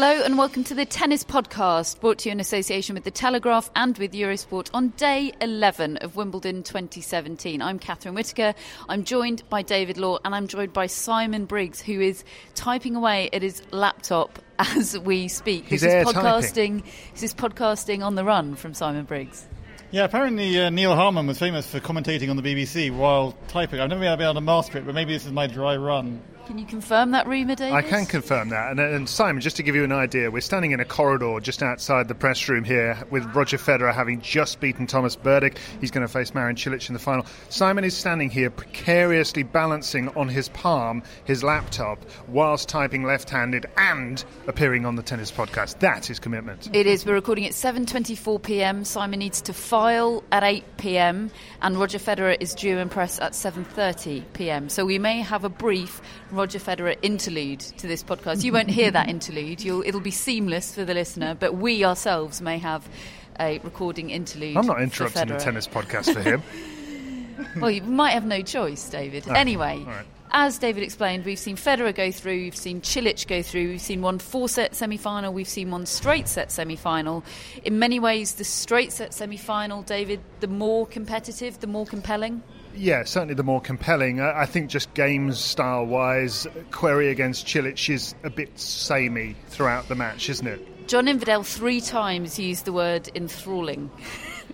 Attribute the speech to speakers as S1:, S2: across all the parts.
S1: Hello and welcome to the Tennis Podcast, brought to you in association with The Telegraph and with Eurosport on day 11 of Wimbledon 2017. I'm Catherine Whitaker. I'm joined by David Law and I'm joined by Simon Briggs, who is typing away at his laptop as we speak.
S2: He's
S1: this is podcasting.
S2: typing.
S1: This is podcasting on the run from Simon Briggs.
S2: Yeah, apparently uh, Neil Harman was famous for commentating on the BBC while typing. I've never been able to master it, but maybe this is my dry run.
S1: Can you confirm that rumour, David?
S3: I can confirm that. And, uh, and Simon, just to give you an idea, we're standing in a corridor just outside the press room here with Roger Federer having just beaten Thomas Berdych. He's going to face Marin Cilic in the final. Simon is standing here precariously balancing on his palm his laptop whilst typing left-handed and appearing on the tennis podcast. That is commitment.
S1: It is. We're recording at 7:24 p.m. Simon needs to file at 8 p.m. and Roger Federer is due in press at 7:30 p.m. So we may have a brief Roger Federer interlude to this podcast. You won't hear that interlude. You'll, it'll be seamless for the listener, but we ourselves may have a recording interlude.
S3: I'm not
S1: for
S3: interrupting the tennis podcast for him.
S1: well, you might have no choice, David.
S3: Okay,
S1: Anyway.
S3: all right.
S1: As David explained, we've seen Federer go through, we've seen Cilic go through, we've seen one four set semi final, we've seen one straight set semi final. In many ways, the straight set semi final, David, the more competitive, the more compelling.
S3: Yeah, certainly the more compelling. I I think just games style wise, Querrey against Cilic is a bit samey throughout the match, isn't it?
S1: John Inverdale three times used the word enthralling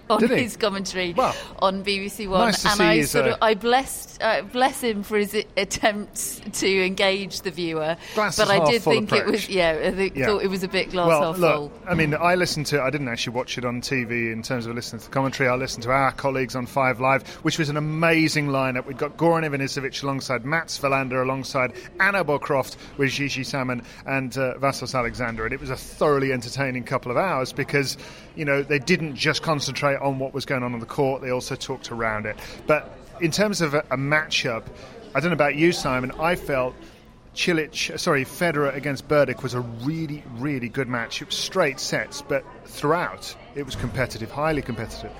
S1: on
S3: Did he?
S1: his commentary
S3: Well,
S1: on BBC One,
S3: nice
S1: and I sort of I blessed uh, bless him for his attempts to engage the viewer.
S3: Glass
S1: but I did think it was yeah, I think,
S3: Yeah.
S1: thought it was a bit glass
S3: well,
S1: half
S3: look,
S1: full.
S3: I mean, I listened to. I didn't actually watch it on TV in terms of listening to the commentary. I listened to our colleagues on Five Live, which was an amazing lineup. We'd got Goran Ivanisevic alongside Mats Wilander, alongside Annabel Croft with Gigi Salmon and uh, Vassos Alexander, and it was a thoroughly entertaining couple of hours because you know they didn't just concentrate on what was going on on the court; they also talked around it. But in terms of a, a matchup, I don't know about you, Simon. I felt. Cilic, sorry, Federer against Berdych was a really, really good match. It was straight sets, but throughout it was competitive, highly competitive.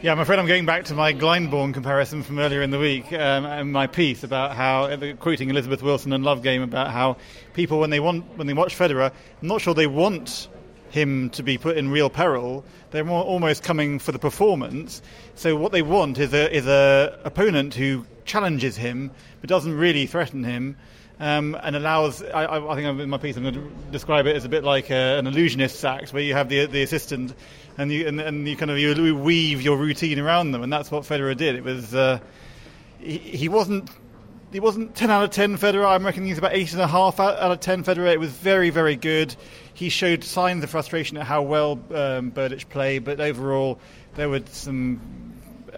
S2: Yeah, I'm afraid I'm going back to my Glyndebourne comparison from earlier in the week um, and my piece about how, uh, quoting Elizabeth Wilson and Love Game, about how people, when they want, when they watch Federer, I'm not sure they want him to be put in real peril. They're more almost coming for the performance. So what they want is a is a opponent who challenges him but doesn't really threaten him. Um, and allows, I, I think in my piece I'm going to describe it as a bit like a, an illusionist's act, where you have the the assistant, and you and, and you kind of you weave your routine around them, and that's what Federer did. It was uh, he, he wasn't he wasn't 10 out of 10 Federer. I'm reckoning he's about 8.5 out, out of 10 Federer. It was very, very good. He showed signs of frustration at how well um, Berdych played, but overall, there were some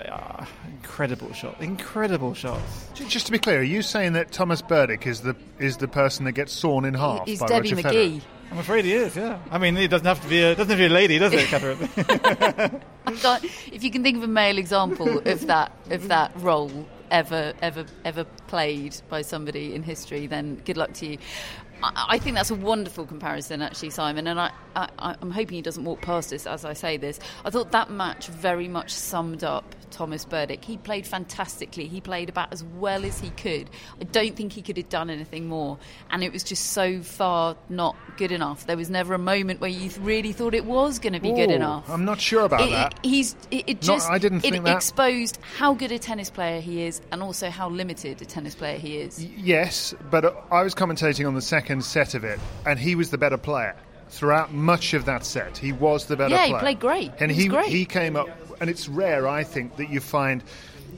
S2: uh, incredible shots. Incredible shots.
S3: Just to be clear, are you saying that Thomas Berdych is the is the person that gets sawn in half
S1: He's
S3: by
S1: Debbie
S3: Roger
S1: McGee.
S3: Federer?
S2: I'm afraid he is, yeah. I mean, it doesn't have to be a, doesn't have to be a lady, does it, Catherine?
S1: If you can think of a male example of that of that role ever ever ever played by somebody in history, then good luck to you. I, think that's a wonderful comparison, actually, Simon. And I, I, I'm hoping he doesn't walk past us as I say this. I thought that match very much summed up Thomas Berdych. He played fantastically. He played about as well as he could. I don't think he could have done anything more. And it was just so far not good enough. There was never a moment where you really thought it was going to be good enough.
S3: I'm not sure about
S1: It-
S3: that.
S1: it- he's it, it
S3: Not-
S1: just
S3: I didn't
S1: it
S3: think that.
S1: exposed how good a tennis player he is, and also how limited a tennis player he is.
S3: Yes, but uh, I was commentating on the second set of it, and he was the better player throughout much of that set. He was the better player.
S1: Yeah, he played great.
S3: and
S1: He
S3: he
S1: great.
S3: he came up, and it's rare, I think, that you find.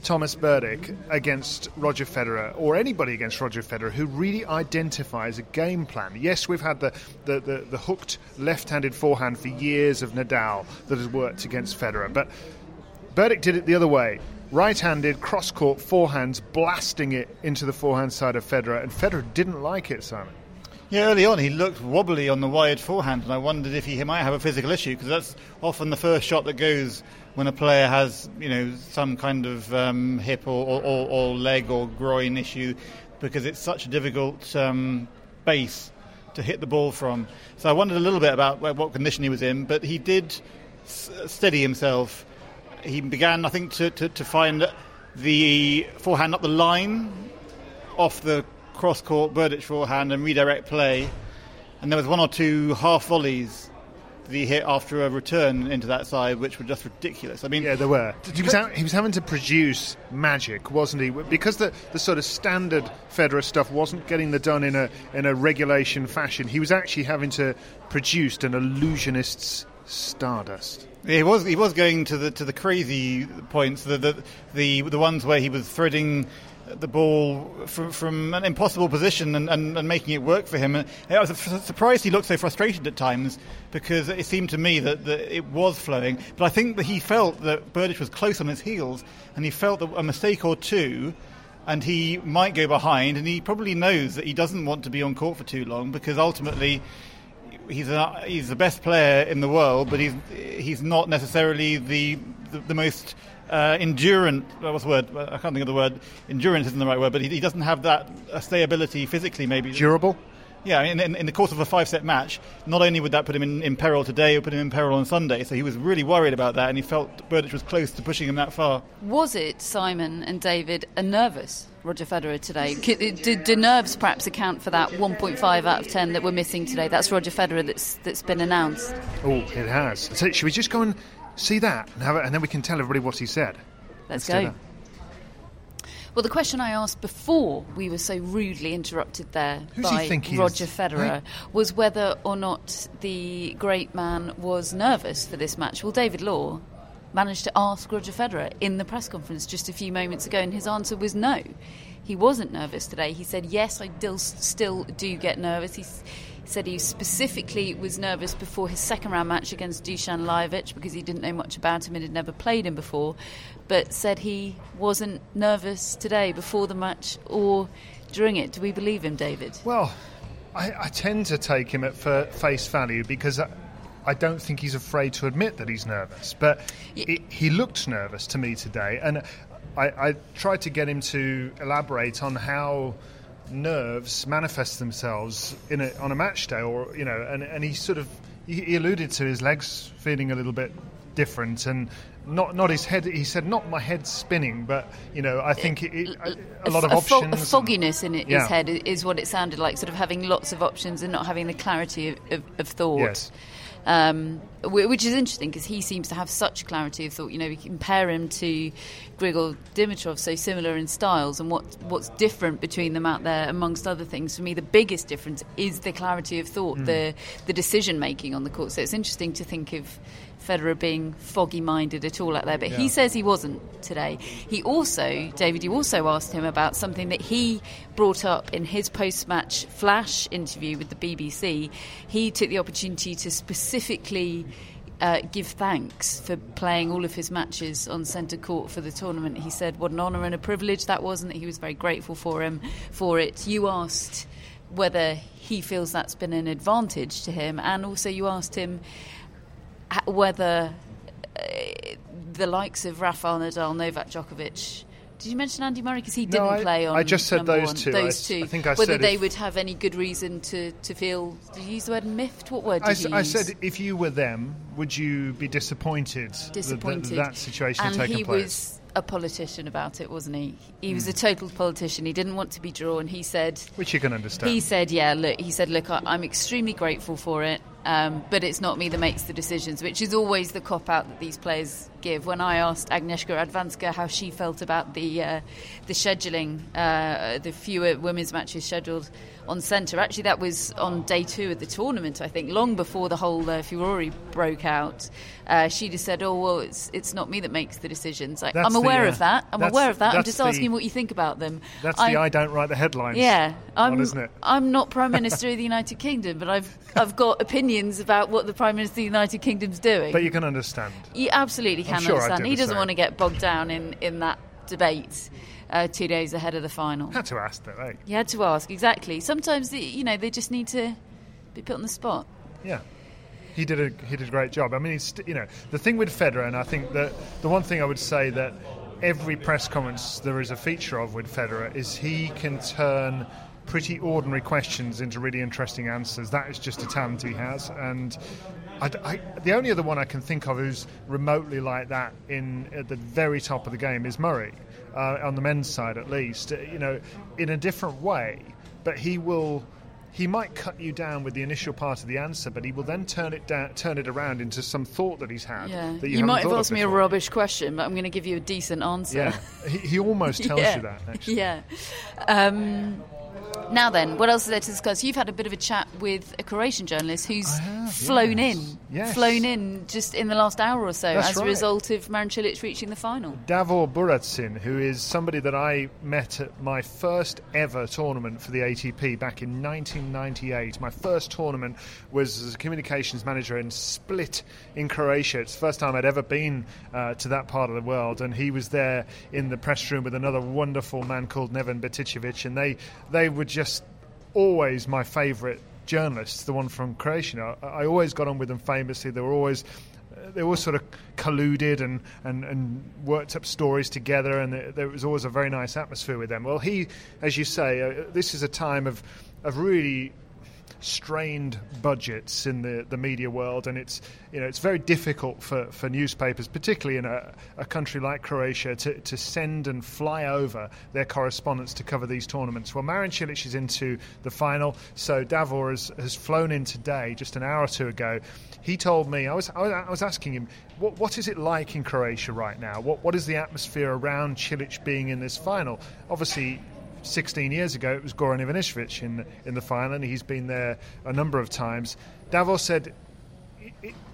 S3: Thomas Berdych against Roger Federer, or anybody against Roger Federer, who really identifies a game plan. Yes, we've had the, the, the, the hooked left handed forehand for years of Nadal that has worked against Federer, but Berdych did it the other way. Right-handed, cross-court, forehands, blasting it into the forehand side of Federer, and Federer didn't like it, Simon.
S2: Yeah, early on he looked wobbly on the wide forehand, and I wondered if he might have a physical issue because that's often the first shot that goes when a player has, you know, some kind of um, hip or, or, or, leg or groin issue, because it's such a difficult um, base to hit the ball from. So I wondered a little bit about what condition he was in, but he did steady himself. He began, I think, to, to, to find the forehand up the line off the cross court Berdych forehand and redirect play. And there was one or two half volleys that he hit after a return into that side, which were just ridiculous. I mean,
S3: Yeah, there were. He was, ha- he was having to produce magic, wasn't he? Because the, the sort of standard Federer stuff wasn't getting the done in a in a regulation fashion. He was actually having to produce an illusionist's stardust.
S2: He was he was going to the to the crazy points, the the the, the ones where he was threading the ball from, from an impossible position and, and, and making it work for him. And I was surprised he looked so frustrated at times because it seemed to me that, that it was flowing. But I think that he felt that Berdych was close on his heels and he felt that a mistake or two and he might go behind and he probably knows that he doesn't want to be on court for too long because ultimately he's a, he's the best player in the world, but he's he's not necessarily the the, the most uh, uh, What's the word? I can't think of the word. Endurance isn't the right word, but he, he doesn't have that uh, stayability physically. Maybe
S3: Durable?
S2: Yeah, in, in, in the course of a five-set match, not only would that put him in, in peril today, it would put him in peril on Sunday. So he was really worried about that, and he felt Berdych was close to pushing him that far.
S1: Was it Simon and David a nervous Roger Federer today? C- Do, do nerves perhaps account for that 1.5 out of 10 that we're missing today? That's Roger Federer that's that's been announced.
S3: Oh, it has. So should we just go and see that, and, have it, and then we can tell everybody what he said?
S1: Let's,
S3: Let's
S1: go. Well, the question I asked before we were so rudely interrupted there
S3: Who does he
S1: by
S3: he is?
S1: Roger Federer was whether or not the great man was nervous for this match. Well, David Law managed to ask Roger Federer in the press conference just a few moments ago, and his answer was no. He wasn't nervous today. He said, Yes, I still, still do get nervous. He said he specifically was nervous before his second round match against Dusan Lajovic because he didn't know much about him and had never played him before, but said he wasn't nervous today before the match or during it. Do we believe him, David?
S3: Well, I, I tend to take him at fa- face value because I, I don't think he's afraid to admit that he's nervous. But
S1: Y-
S3: it, he looked nervous to me today, and I, I tried to get him to elaborate on how nerves manifest themselves in a, on a match day, or you know, and, and he sort of he, he alluded to his legs feeling a little bit different and. Not, not his head. He said, "Not my head spinning, but you know, I think it, it, a, a lot of
S1: fo-
S3: options."
S1: a fogginess in it,
S3: Yeah.
S1: his head is what it sounded like, sort of having lots of options and not having the clarity of, of, of thought.
S3: Yes.
S1: Um, which is interesting because he seems to have such clarity of thought. You know, we compare him to Grigor Dimitrov, so similar in styles, and what what's different between them out there, amongst other things. For me, the biggest difference is the clarity of thought,
S3: Hmm.
S1: the the decision making on the court. So it's interesting to think of Federer being foggy minded at all out there, but he says he wasn't today. He also, David, you also asked him about something that he brought up in his post match flash interview with the BBC. He took the opportunity to specifically. Uh, give thanks for playing all of his matches on centre court for the tournament. He said what an honour and a privilege that was, and that he was very grateful for him for it. You asked whether he feels that's been an advantage to him, and also you asked him whether uh, the likes of Rafael Nadal, Novak Djokovic, Did you mention Andy Murray because he
S3: No,
S1: didn't
S3: I-
S1: play on?
S3: I just said those
S1: one.
S3: two.
S1: Those
S3: s-
S1: two.
S3: I think I
S1: Whether
S3: said
S1: they
S3: if-
S1: would have any good reason to, to feel. Did you use the word miffed? What word did
S3: I,
S1: you
S3: s-
S1: use?
S3: I said, if you were them, would you be disappointed, that-
S1: disappointed.
S3: that, that situation
S1: and
S3: had taken
S1: he
S3: place?
S1: was a politician about it, wasn't he? He was
S3: Hmm.
S1: a total politician. He didn't want to be drawn. He said.
S3: Which you can understand.
S1: He said, "Yeah, look." He said, "Look, I, I'm extremely grateful for it, um, but it's not me that makes the decisions," which is always the cop out that these players give. When I asked Agnieszka Radwanska how she felt about the uh, the scheduling, uh, the fewer women's matches scheduled on centre, actually that was on day two of the tournament. I think long before the whole uh, furore broke out, uh, she just said, "Oh well, it's it's not me that makes the decisions." I'm
S3: the,
S1: aware
S3: uh,
S1: of that. I'm aware of that. I'm just
S3: the-
S1: asking what you think about them.
S3: That's the I don't write the headlines.
S1: yeah, I'm,
S3: one, isn't it?
S1: I'm not Prime Minister of the United Kingdom, but I've I've got opinions about what the Prime Minister of the United Kingdom's doing.
S3: But you can understand.
S1: you absolutely can
S3: sure
S1: understand.
S3: do
S1: He doesn't
S3: same.
S1: want to get bogged down in, in that debate uh, two days ahead of the final.
S3: Had to ask that, eh?
S1: You had to ask exactly. Sometimes the, you know they just need to be put on the spot.
S3: Yeah. He did a he did a great job. I mean, he's you know the thing with Federer, and I think that the one thing I would say that every press conference there is a feature of with Federer is he can turn pretty ordinary questions into really interesting answers. That is just a talent he has, and I, I- the only other one I can think of who's remotely like that in at the very top of the game is Murray, uh, on the men's side at least. Uh, You know, in a different way, but he will he might cut you down with the initial part of the answer, but he will then turn it down, turn it around into some thought that he's had.
S1: Yeah,
S3: that
S1: you,
S3: you,
S1: might have asked me a rubbish question, but I'm going to give you a decent answer.
S3: Yeah, he, he almost tells
S1: yeah.
S3: you that. Actually.
S1: Yeah. Um, now then, what else is there to discuss? You've had a bit of a chat with a Croatian journalist who's
S3: have,
S1: flown
S3: yes.
S1: in,
S3: Yes.
S1: flown in just in the last hour or so
S3: That's
S1: as a result of Marin Cilic reaching the final.
S3: Davor Buratsin, who is somebody that I met at my first ever tournament for the ATP back in 1998. My first tournament was as a communications manager in Split in Croatia. It's the first time I'd ever been uh, to that part of the world, and he was there in the press room with another wonderful man called Neven Beticevic, and they they were just always my favourite journalists, the one from Croatia. I, I always got on with them famously. They were always they all sort of colluded and, and, and worked up stories together, and there, there was always a very nice atmosphere with them. Well, he, as you say, uh, this is a time of, of really strained budgets in the, the media world, and it's you know it's very difficult for, for newspapers, particularly in a, a country like Croatia, to, to send and fly over their correspondents to cover these tournaments. Well, Marin Cilic is into the final, so Davor has, has flown in today, just an hour or two ago. He told me I was I was, I was asking him what what is it like in Croatia right now? What what is the atmosphere around Cilic being in this final? Obviously. 16 years ago, it was Goran Ivanisevic in in the final, and he's been there a number of times. Davor said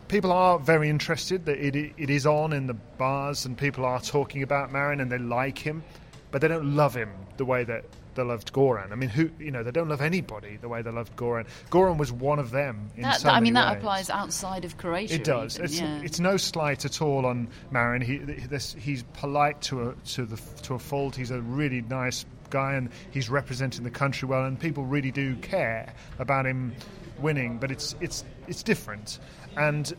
S3: people are very interested that it, it is on in the bars, and people are talking about Marin, and they like him, but they don't love him the way that they loved Goran. I mean, who you know, they don't love anybody the way they loved Goran. Goran was one of them. In
S1: That,
S3: so
S1: I mean, that
S3: ways.
S1: applies outside of Croatia.
S3: It does.
S1: even,
S3: It's,
S1: yeah.
S3: it's no slight at all on Marin. He, this, he's polite to a to the to a fault. He's a really nice guy, and he's representing the country well. And people really do care about him winning. But it's it's it's different. And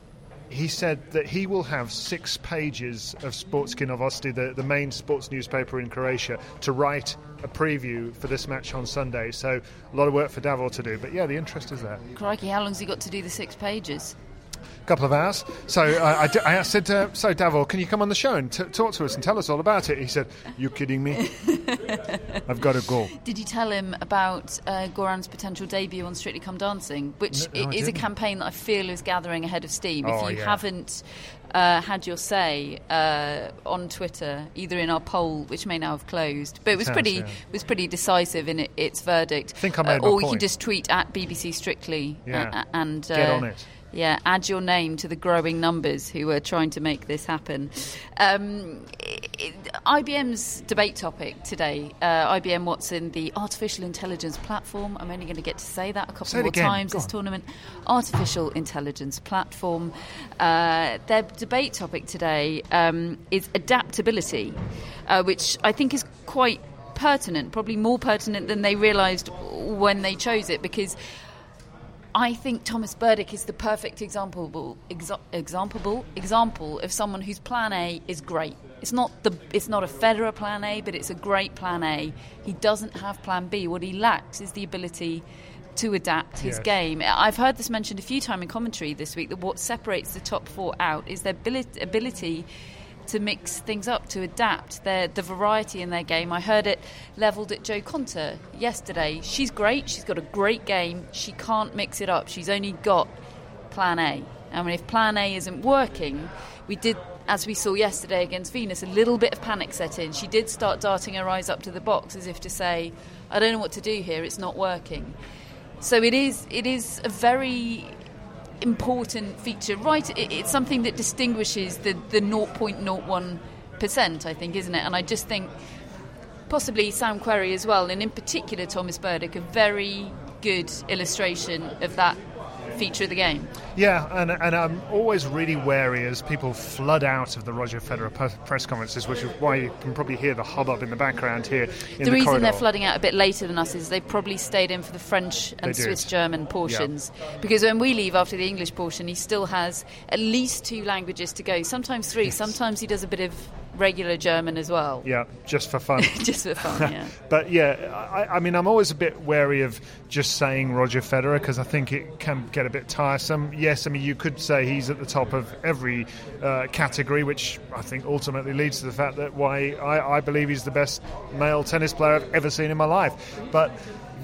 S3: he said that he will have six pages of Sportske Novosti, the, the main sports newspaper in Croatia, to write a preview for this match on Sunday. So a lot of work for Davor to do. But yeah, the interest is there.
S1: Crikey, how long's he got to do the six pages?
S3: Couple of hours. So I I, d- I said, uh, "So Davor, can you come on the show and t- talk to us and tell us all about it?" He said, "You kidding me? I've got to go."
S1: Did you tell him about uh, Goran's potential debut on Strictly Come Dancing, which
S3: No, no,
S1: is a campaign that I feel is gathering ahead of steam?
S3: Oh,
S1: if you
S3: yeah.
S1: haven't uh, had your say uh, on Twitter, either in our poll, which may now have closed, but it was
S3: has,
S1: pretty
S3: yeah.
S1: was pretty decisive in it, its verdict.
S3: I think I made
S1: Uh, or you can just tweet at BBC Strictly
S3: Yeah.
S1: uh, and uh,
S3: Get on it.
S1: Yeah, add your name to the growing numbers who are trying to make this happen. Um, i- i- IBM's debate topic today, uh, IBM Watson, the artificial intelligence platform. I'm only going to get to say that a couple
S3: Say
S1: more times
S3: go
S1: this
S3: on.
S1: tournament. Artificial intelligence platform. Uh, their debate topic today um, is adaptability, uh, which I think is quite pertinent, probably more pertinent than they realised when they chose it, because I think Thomas Berdych is the perfect example, exa- example, example of someone whose plan A is great. It's not the it's not a Federer plan A, but it's a great plan A. He doesn't have plan B. What he lacks is the ability to adapt his
S3: Yes.
S1: game. I've heard this mentioned a few times in commentary this week that what separates the top four out is their abili- ability to mix things up, to adapt their the variety in their game. I heard it levelled at Jo Konta yesterday. She's great. She's got a great game. She can't mix it up. She's only got Plan A. I mean, if Plan A isn't working, we did. As we saw yesterday against Venus, a little bit of panic set in. She did start darting her eyes up to the box as if to say, I don't know what to do here, it's not working. So it is it is a very important feature. Right, it, it's something that distinguishes the the 0.01 percent, I think, isn't it? And I just think possibly Sam Querrey as well, and in particular Thomas Berdych, a very good illustration of that feature of the game.
S3: Yeah, and, and I'm always really wary as people flood out of the Roger Federer press conferences, which is why you can probably hear the hubbub in the background here in
S1: the, reason
S3: corridor.
S1: they're flooding out a bit later than us is they probably stayed in for the French and Swiss German portions. Because when we leave after the English portion, he still has at least two languages to go, sometimes three, sometimes he does a bit of regular German as well.
S3: Yeah, just for fun.
S1: Just for fun, yeah.
S3: But yeah, I, I mean, I'm always a bit wary of just saying Roger Federer because I think it can get a bit tiresome. Yes, I mean, you could say he's at the top of every uh, category, which I think ultimately leads to the fact that why I, I believe he's the best male tennis player I've ever seen in my life. But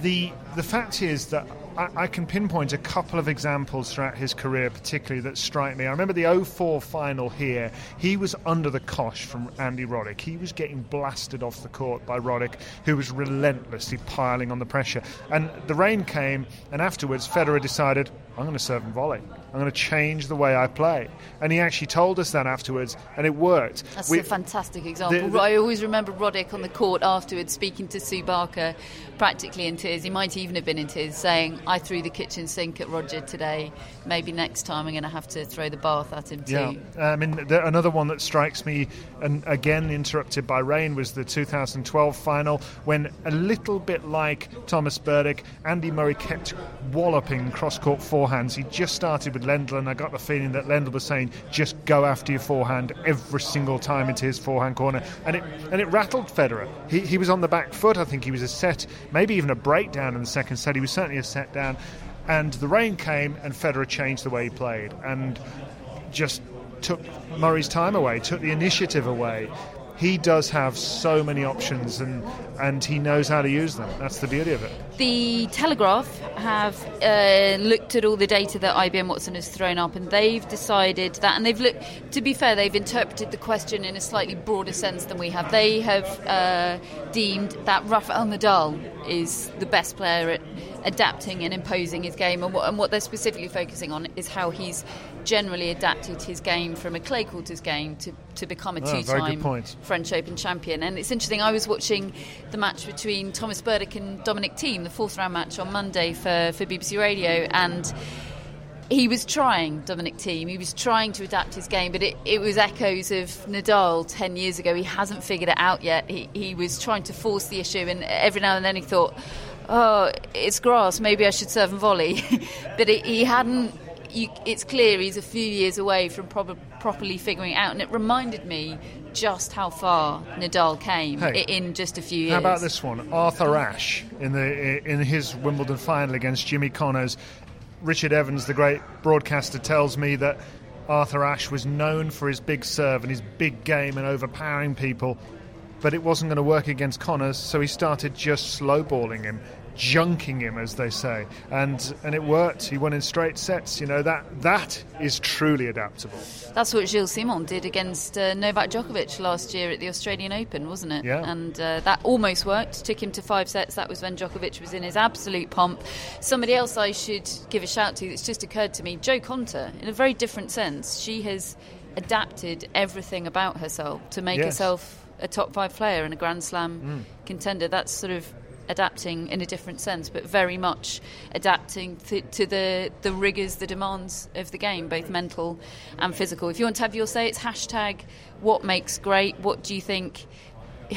S3: the the fact is that I, I can pinpoint a couple of examples throughout his career, particularly that strike me. I remember the 04 final here. He was under the cosh from Andy Roddick. He was getting blasted off the court by Roddick, who was relentlessly piling on the pressure. And the rain came, and afterwards, Federer decided, I'm going to serve and volley. I'm going to change the way I play. And he actually told us that afterwards, and it worked.
S1: That's
S3: We-
S1: a fantastic example.
S3: the- the-
S1: I always remember Roddick on the court afterwards speaking to Sue Barker, practically in tears. He might even have been in tears, saying, I threw the kitchen sink at Roger today. Maybe next time I'm going to have to throw the bath at him too.
S3: Yeah, I mean, the, another one that strikes me, and again interrupted by rain, was the 2012 final when a little bit like Thomas Berdych, Andy Murray kept walloping cross-court forehands. He just started with Lendl, and I got the feeling that Lendl was saying, "Just go after your forehand every single time into his forehand corner," and it and it rattled Federer. He, he was on the back foot. I think he was a set, maybe even a breakdown in the second set. He was certainly a set down. And the rain came, and Federer changed the way he played, and just took Murray's time away, took the initiative away. He does have so many options, and and he knows how to use them. That's the beauty of it.
S1: The Telegraph have uh, looked at all the data that IBM Watson has thrown up, and they've decided that. And they've looked. To be fair, they've interpreted the question in a slightly broader sense than we have. They have uh, deemed that Rafael Nadal is the best player at adapting and imposing his game, and what, and what they're specifically focusing on is how he's generally adapted his game from a clay courters game to, to become a
S3: Oh,
S1: two-time. French Open champion. And it's interesting, I was watching the match between Thomas Berdych and Dominic Thiem, the fourth round match on Monday for, for BBC Radio, and he was trying, Dominic Thiem, he was trying to adapt his game, but it, it was echoes of Nadal 10 years ago. He hasn't figured it out yet. He, he was trying to force the issue, and every now and then he thought, oh, it's grass, maybe I should serve and volley. but it, he hadn't you, it's clear he's a few years away from prob- properly figuring it out, and it reminded me just how far Nadal came
S3: Hey,
S1: in just a few years.
S3: How about this one? Arthur Ashe in the in his Wimbledon final against Jimmy Connors. Richard Evans, the great broadcaster, tells me that Arthur Ashe was known for his big serve and his big game and overpowering people, but it wasn't going to work against Connors, so he started just slowballing him, junking him, as they say, and and it worked. He won in straight sets. You know that that is truly adaptable.
S1: That's what Gilles Simon did against uh, Novak Djokovic last year at the Australian Open, wasn't it?
S3: Yeah.
S1: And uh, that almost worked. Took him to five sets. That was when Djokovic was in his absolute pomp. Somebody else I should give a shout to that's just occurred to me, Jo Konta, in a very different sense. She has adapted everything about herself to make
S3: Yes.
S1: herself a top five player and a Grand Slam contender. That's sort of adapting in a different sense, but very much adapting th- to the, the rigours, the demands of the game, both mental and physical. If you want to have your say, it's hashtag what makes great. What do you think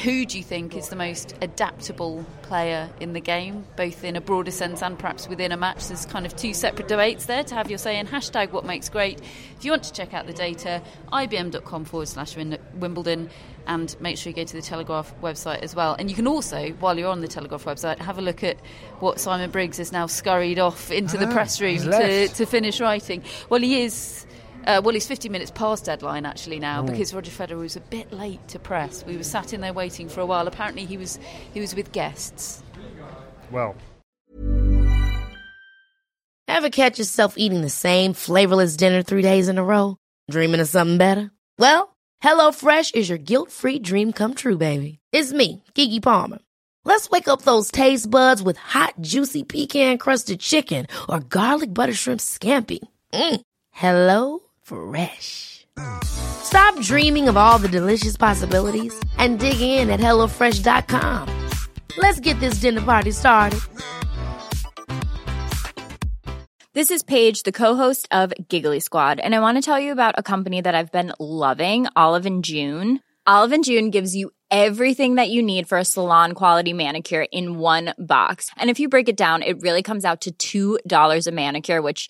S1: who do you think is the most adaptable player in the game, both in a broader sense and perhaps within a match? There's kind of two separate debates there to have your say in hashtag what makes great. If you want to check out the data, ibm.com forward slash Wimbledon, and make sure you go to the Telegraph website as well. And you can also, while you're on the Telegraph website, have a look at what Simon Briggs has now scurried off into the
S3: Ah,
S1: press room to, to finish writing. Well, he is. Uh, well, he's 50 minutes past deadline actually now because Roger Federer was a bit late to press. We were sat in there waiting for a while. Apparently, he was he was with guests.
S3: Well,
S4: Ever catch yourself eating the same flavorless dinner three days in a row? Dreaming of something better? Well, HelloFresh is your guilt-free dream come true, baby. It's me, Keke Palmer. Let's wake up those taste buds with hot, juicy pecan-crusted chicken or garlic butter shrimp scampi. Mm. Hello Fresh. Stop dreaming of all the delicious possibilities and dig in at HelloFresh.com. Let's get this dinner party started.
S5: This is Paige, the co-host of Giggly Squad, and I want to tell you about a company that I've been loving, Olive and June. Olive and June gives you everything that you need for a salon quality manicure in one box. And if you break it down, it really comes out to $2 a manicure, which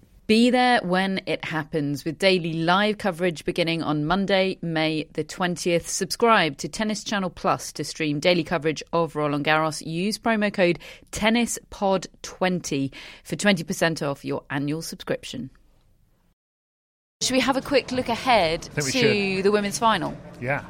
S1: Be there when it happens with daily live coverage beginning on Monday, May the 20th. Subscribe to Tennis Channel Plus to stream daily coverage of Roland Garros. Use promo code TennisPod20 for 20% off your annual subscription. Should we have a quick look ahead to
S3: should.
S1: the women's final?
S3: Yeah.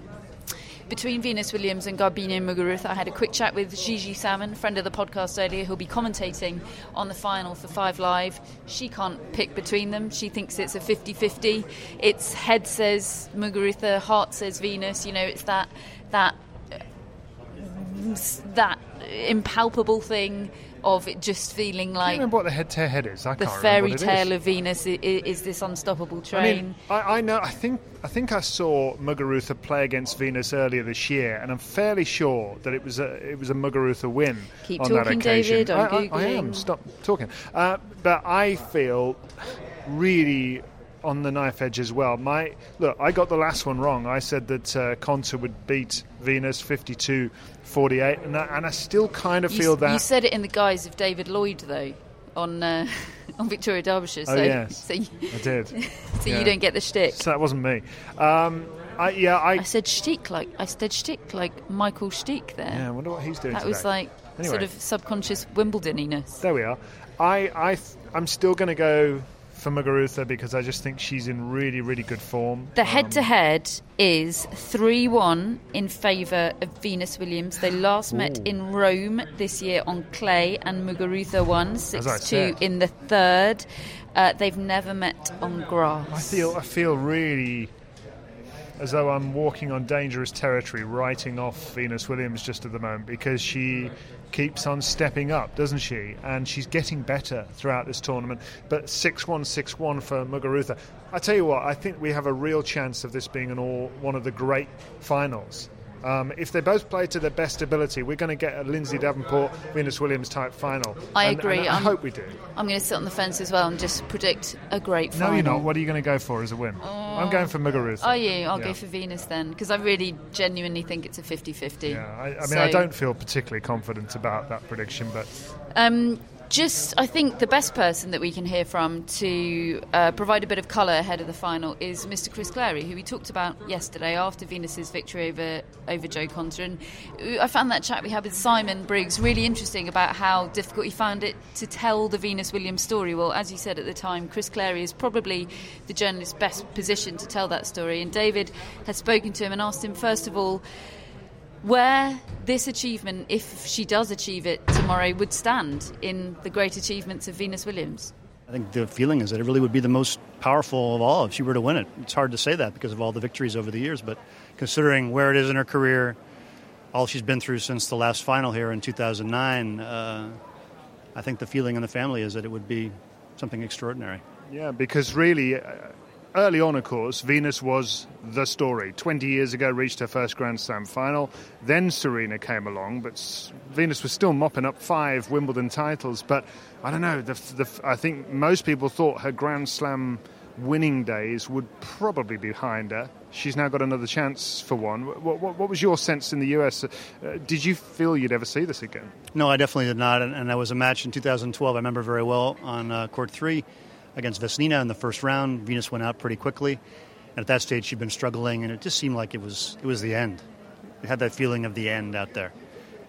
S1: Between Venus Williams and Garbine Muguruza, I had a quick chat with Gigi Salmon, friend of the podcast earlier, who'll be commentating on the final for Five Live. She can't pick between them. She thinks it's a 50 50. It's head says Muguruza, heart says Venus. You know, it's that, that, that impalpable thing of it just feeling
S3: I
S1: like
S3: don't remember what the head to head is. I
S1: the
S3: can't
S1: fairy tale of Venus is, is this unstoppable
S3: I
S1: train.
S3: mean, I, I know. I think I think I saw Muguruza play against Venus earlier this year, and I'm fairly sure that it was a it was a Muguruza win
S1: Keep
S3: on
S1: talking,
S3: that occasion.
S1: David,
S3: I, I, I am. Stop talking. Uh, but I feel really on the knife edge as well. My look, I got the last one wrong. I said that uh, Konta would beat Venus 52-48, and I, and I still kind of
S1: You
S3: feel
S1: s-
S3: that.
S1: You said it in the guise of David Lloyd, though, on uh, on Victoria Derbyshire. So,
S3: Oh, yes.
S1: so, you,
S3: I did.
S1: so
S3: Yeah.
S1: you don't get the shtick.
S3: So that wasn't me. Um, I, yeah, I.
S1: I said shtick like I said shtick like Michael Stich there.
S3: yeah, I wonder what he's doing.
S1: that was
S3: today.
S1: like sort of subconscious Wimbledoniness.
S3: There we are. I, I, th- I'm still going to go for Muguruza because I just think she's in really, really good form.
S1: The head to head is 3 1 in favour of Venus Williams. They last met in Rome this year on clay, and Muguruza won 6 2 in the third. Uh, they've never met on grass.
S3: I feel, I feel really as though I'm walking on dangerous territory, writing off Venus Williams just at the moment because she keeps on stepping up, doesn't she? And she's getting better throughout this tournament. But 6 1 6 1 for Muguruza. I tell you what, I think we have a real chance of this being an all one of the great finals. Um, if they both play to their best ability, we're going to get a Lindsay Davenport, Venus Williams type final.
S1: I
S3: And-
S1: agree.
S3: and I hope we do.
S1: I'm going to sit on the fence as well and just predict a great final.
S3: No, you're not. What are you going to go for as a win? I'm going for Muguruza.
S1: Are you? I'll
S3: Yeah.
S1: go for Venus then, because I really genuinely think it's a 50 50.
S3: Yeah, I, I mean, I don't feel particularly confident about that prediction, but
S1: Um, just, I think the best person that we can hear from to uh, provide a bit of colour ahead of the final is Mr. Chris Clarey, who we talked about yesterday after Venus's victory over over Jo Konta. And I found that chat we had with Simon Briggs really interesting about how difficult he found it to tell the Venus Williams story. Well, as you said at the time, Chris Clarey is probably the journalist's best position to tell that story. And David had spoken to him and asked him, first of all, where this achievement, if she does achieve it tomorrow, would stand in the great achievements of Venus Williams.
S6: I think the feeling is that it really would be the most powerful of all if she were to win it. It's hard to say that because of all the victories over the years, but considering where it is in her career, all she's been through since the last final here in 2009, uh, I think the feeling in the family is that it would be something extraordinary.
S3: Yeah, because really, uh, early on, of course, Venus was the story. 20 years ago, reached her first Grand Slam final. Then Serena came along, but Venus was still mopping up five Wimbledon titles. But I don't know, the, the, I think most people thought her Grand Slam winning days would probably be behind her. She's now got another chance for one. What, what, what was your sense in the US? Uh, did you feel you'd ever see this again?
S6: No, I definitely did not. And, and that was a match in 2012 I remember very well on uh, court three against Vesnina in the first round. Venus went out pretty quickly. And at that stage, she'd been struggling, and it just seemed like it was, it was the end. It had that feeling of the end out there.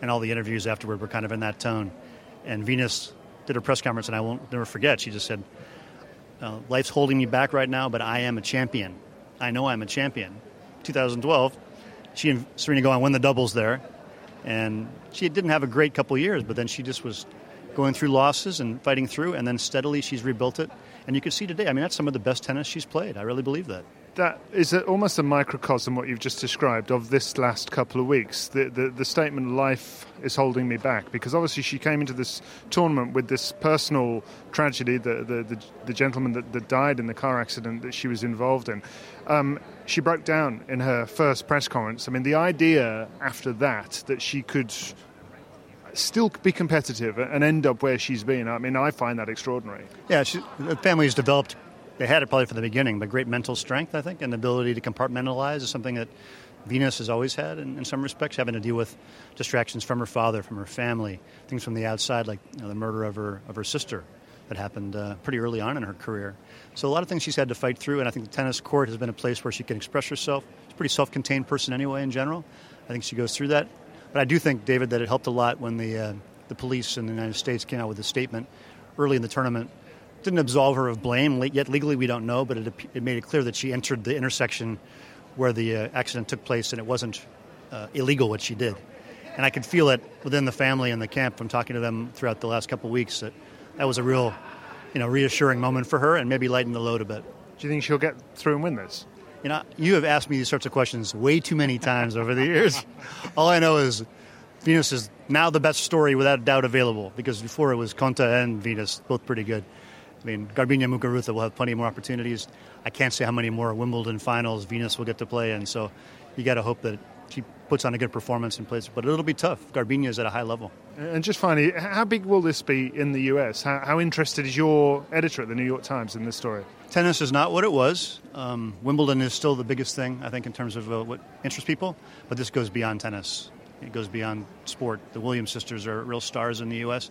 S6: And all the interviews afterward were kind of in that tone. And Venus did her press conference, and I won't never forget. She just said, uh, Life's holding me back right now, but I am a champion. I know I'm a champion. 2012, she and Serena go on win the doubles there, and she didn't have a great couple years, but then she just was going through losses and fighting through, and then steadily she's rebuilt it. And you can see today, I mean, that's some of the best tennis she's played. I really believe that.
S3: That is almost a microcosm what you've just described of this last couple of weeks. The, the the statement "life is holding me back" because obviously she came into this tournament with this personal tragedy, the the, the, the gentleman that, that died in the car accident that she was involved in. Um, she broke down in her first press conference. I mean, the idea after that that she could still be competitive and end up where she's been. I mean, I find that extraordinary.
S6: Yeah, she, the family has developed. They had it probably from the beginning, but great mental strength, I think, and the ability to compartmentalize is something that Venus has always had in, in some respects, having to deal with distractions from her father, from her family, things from the outside, like you know, the murder of her of her sister that happened uh, pretty early on in her career. So a lot of things she's had to fight through, and I think the tennis court has been a place where she can express herself. She's a pretty self-contained person anyway, in general. I think she goes through that. But I do think, David, that it helped a lot when the uh, the police in the United States came out with a statement early in the tournament. Didn't absolve her of blame, yet legally we don't know, but it, it made it clear that she entered the intersection where the uh, accident took place and it wasn't uh, illegal what she did. And I could feel it within the family and the camp from talking to them throughout the last couple weeks that that was a real, you know, reassuring moment for her and maybe lighten the load a bit.
S3: Do you think she'll get through and win this?
S6: You know, you have asked me these sorts of questions way too many times over the years. All I know is Venus is now the best story without a doubt available because before it was Konta and Venus, both pretty good. I mean, Garbine Muguruza will have plenty more opportunities. I can't say how many more Wimbledon finals Venus will get to play in, so you got to hope that she puts on a good performance and plays. But it'll be tough. Garbine is at a high level.
S3: And just finally, how big will this be in the US? How, how interested is your editor at the New York Times in this story?
S6: Tennis is not what it was. Um, Wimbledon is still the biggest thing, I think, in terms of uh, what interests people, but this goes beyond tennis. It goes beyond sport. The Williams sisters are real stars in the U.S.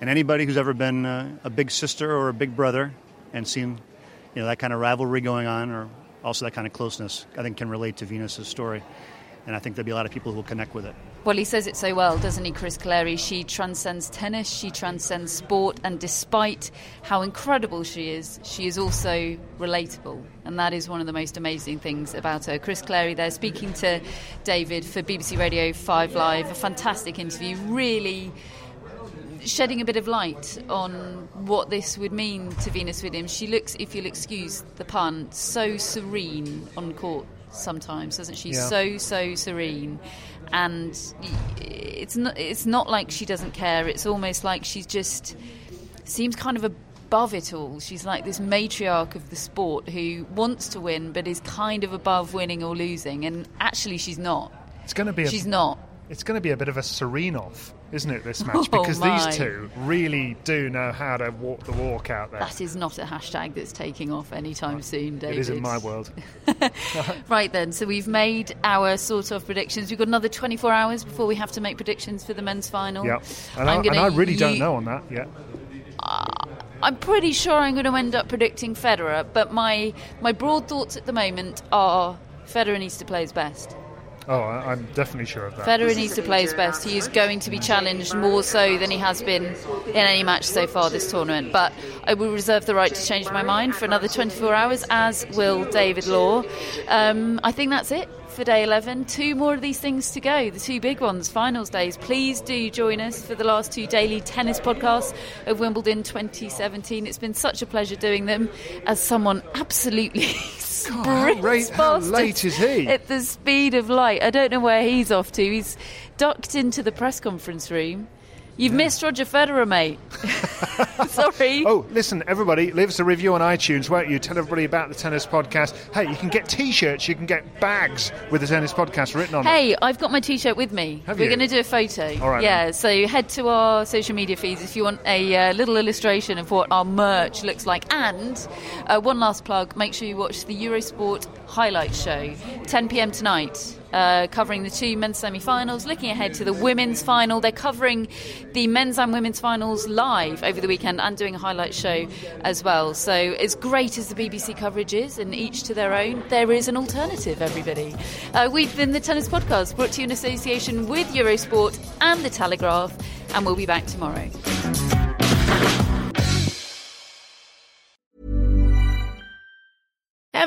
S6: And anybody who's ever been uh, a big sister or a big brother and seen you know, that kind of rivalry going on or also that kind of closeness, I think can relate to Venus's story. And I think there'll be a lot of people who will connect with it.
S1: Well, he says it so well, doesn't he, Chris Clarey? She transcends tennis, she transcends sport, and despite how incredible she is, she is also relatable. And that is one of the most amazing things about her. Chris Clarey there speaking to David for BBC Radio 5 Live. A fantastic interview, really shedding a bit of light on what this would mean to Venus Williams. She looks, if you'll excuse the pun, so serene on court sometimes, doesn't she?
S3: Yeah.
S1: So so serene, and it's not it's not like she doesn't care. It's almost like she's just seems kind of above it all. She's like this matriarch of the sport who wants to win, but is kind of above winning or losing. And actually, she's not.
S3: It's going to be. A,
S1: She's not.
S3: It's going to be a bit of a Serenov, isn't it? This match
S1: Oh,
S3: because
S1: my.
S3: these two really do know how to walk the walk out there.
S1: That is not a hashtag that's taking off anytime oh, soon, David.
S3: It is in my world.
S1: Right then, so we've made our sort of predictions. We've got another 24 hours before we have to make predictions for the men's final.
S3: Yeah, and, I,
S1: I'm
S3: and I really don't know on that yet.
S1: Uh, I'm pretty sure I'm going to end up predicting Federer, but my my broad thoughts at the moment are Federer needs to play his best.
S3: Oh, I, I'm definitely sure of that.
S1: Federer needs to play his best. He is going to be challenged more so than he has been in any match so far this tournament. But I will reserve the right to change my mind for another 24 hours, as will David Law. Um, I think that's it for day 11. Two more of these things to go, the two big ones, finals days. Please do join us for the last two daily tennis podcasts of Wimbledon 2017. It's been such a pleasure doing them as someone absolutely.
S3: how late- how late is he?
S1: At the speed of light. I don't know where he's off to. He's ducked into the press conference room. You've missed Roger Federer, mate. Sorry.
S3: Oh, listen, everybody, leave us a review on iTunes, won't you? Tell everybody about the Tennis Podcast. Hey, you can get T-shirts, you can get bags with the Tennis Podcast written on them.
S1: Hey, I've got my T-shirt with me.
S3: Have
S1: We're going to do a photo.
S3: All right,
S1: Yeah, so head to our social media feeds if you want a uh, little illustration of what our merch looks like. And uh, one last plug: make sure you watch the Eurosport highlight show, 10 p.m. tonight. Uh, covering the two men's semi-finals, looking ahead to the women's final. They're covering the men's and women's finals live over the weekend and doing a highlight show as well. So, as great as the BBC coverage is, and each to their own, there is an alternative. Everybody, uh, we've been the Tennis Podcast, brought to you in association with Eurosport and the Telegraph, and we'll be back tomorrow.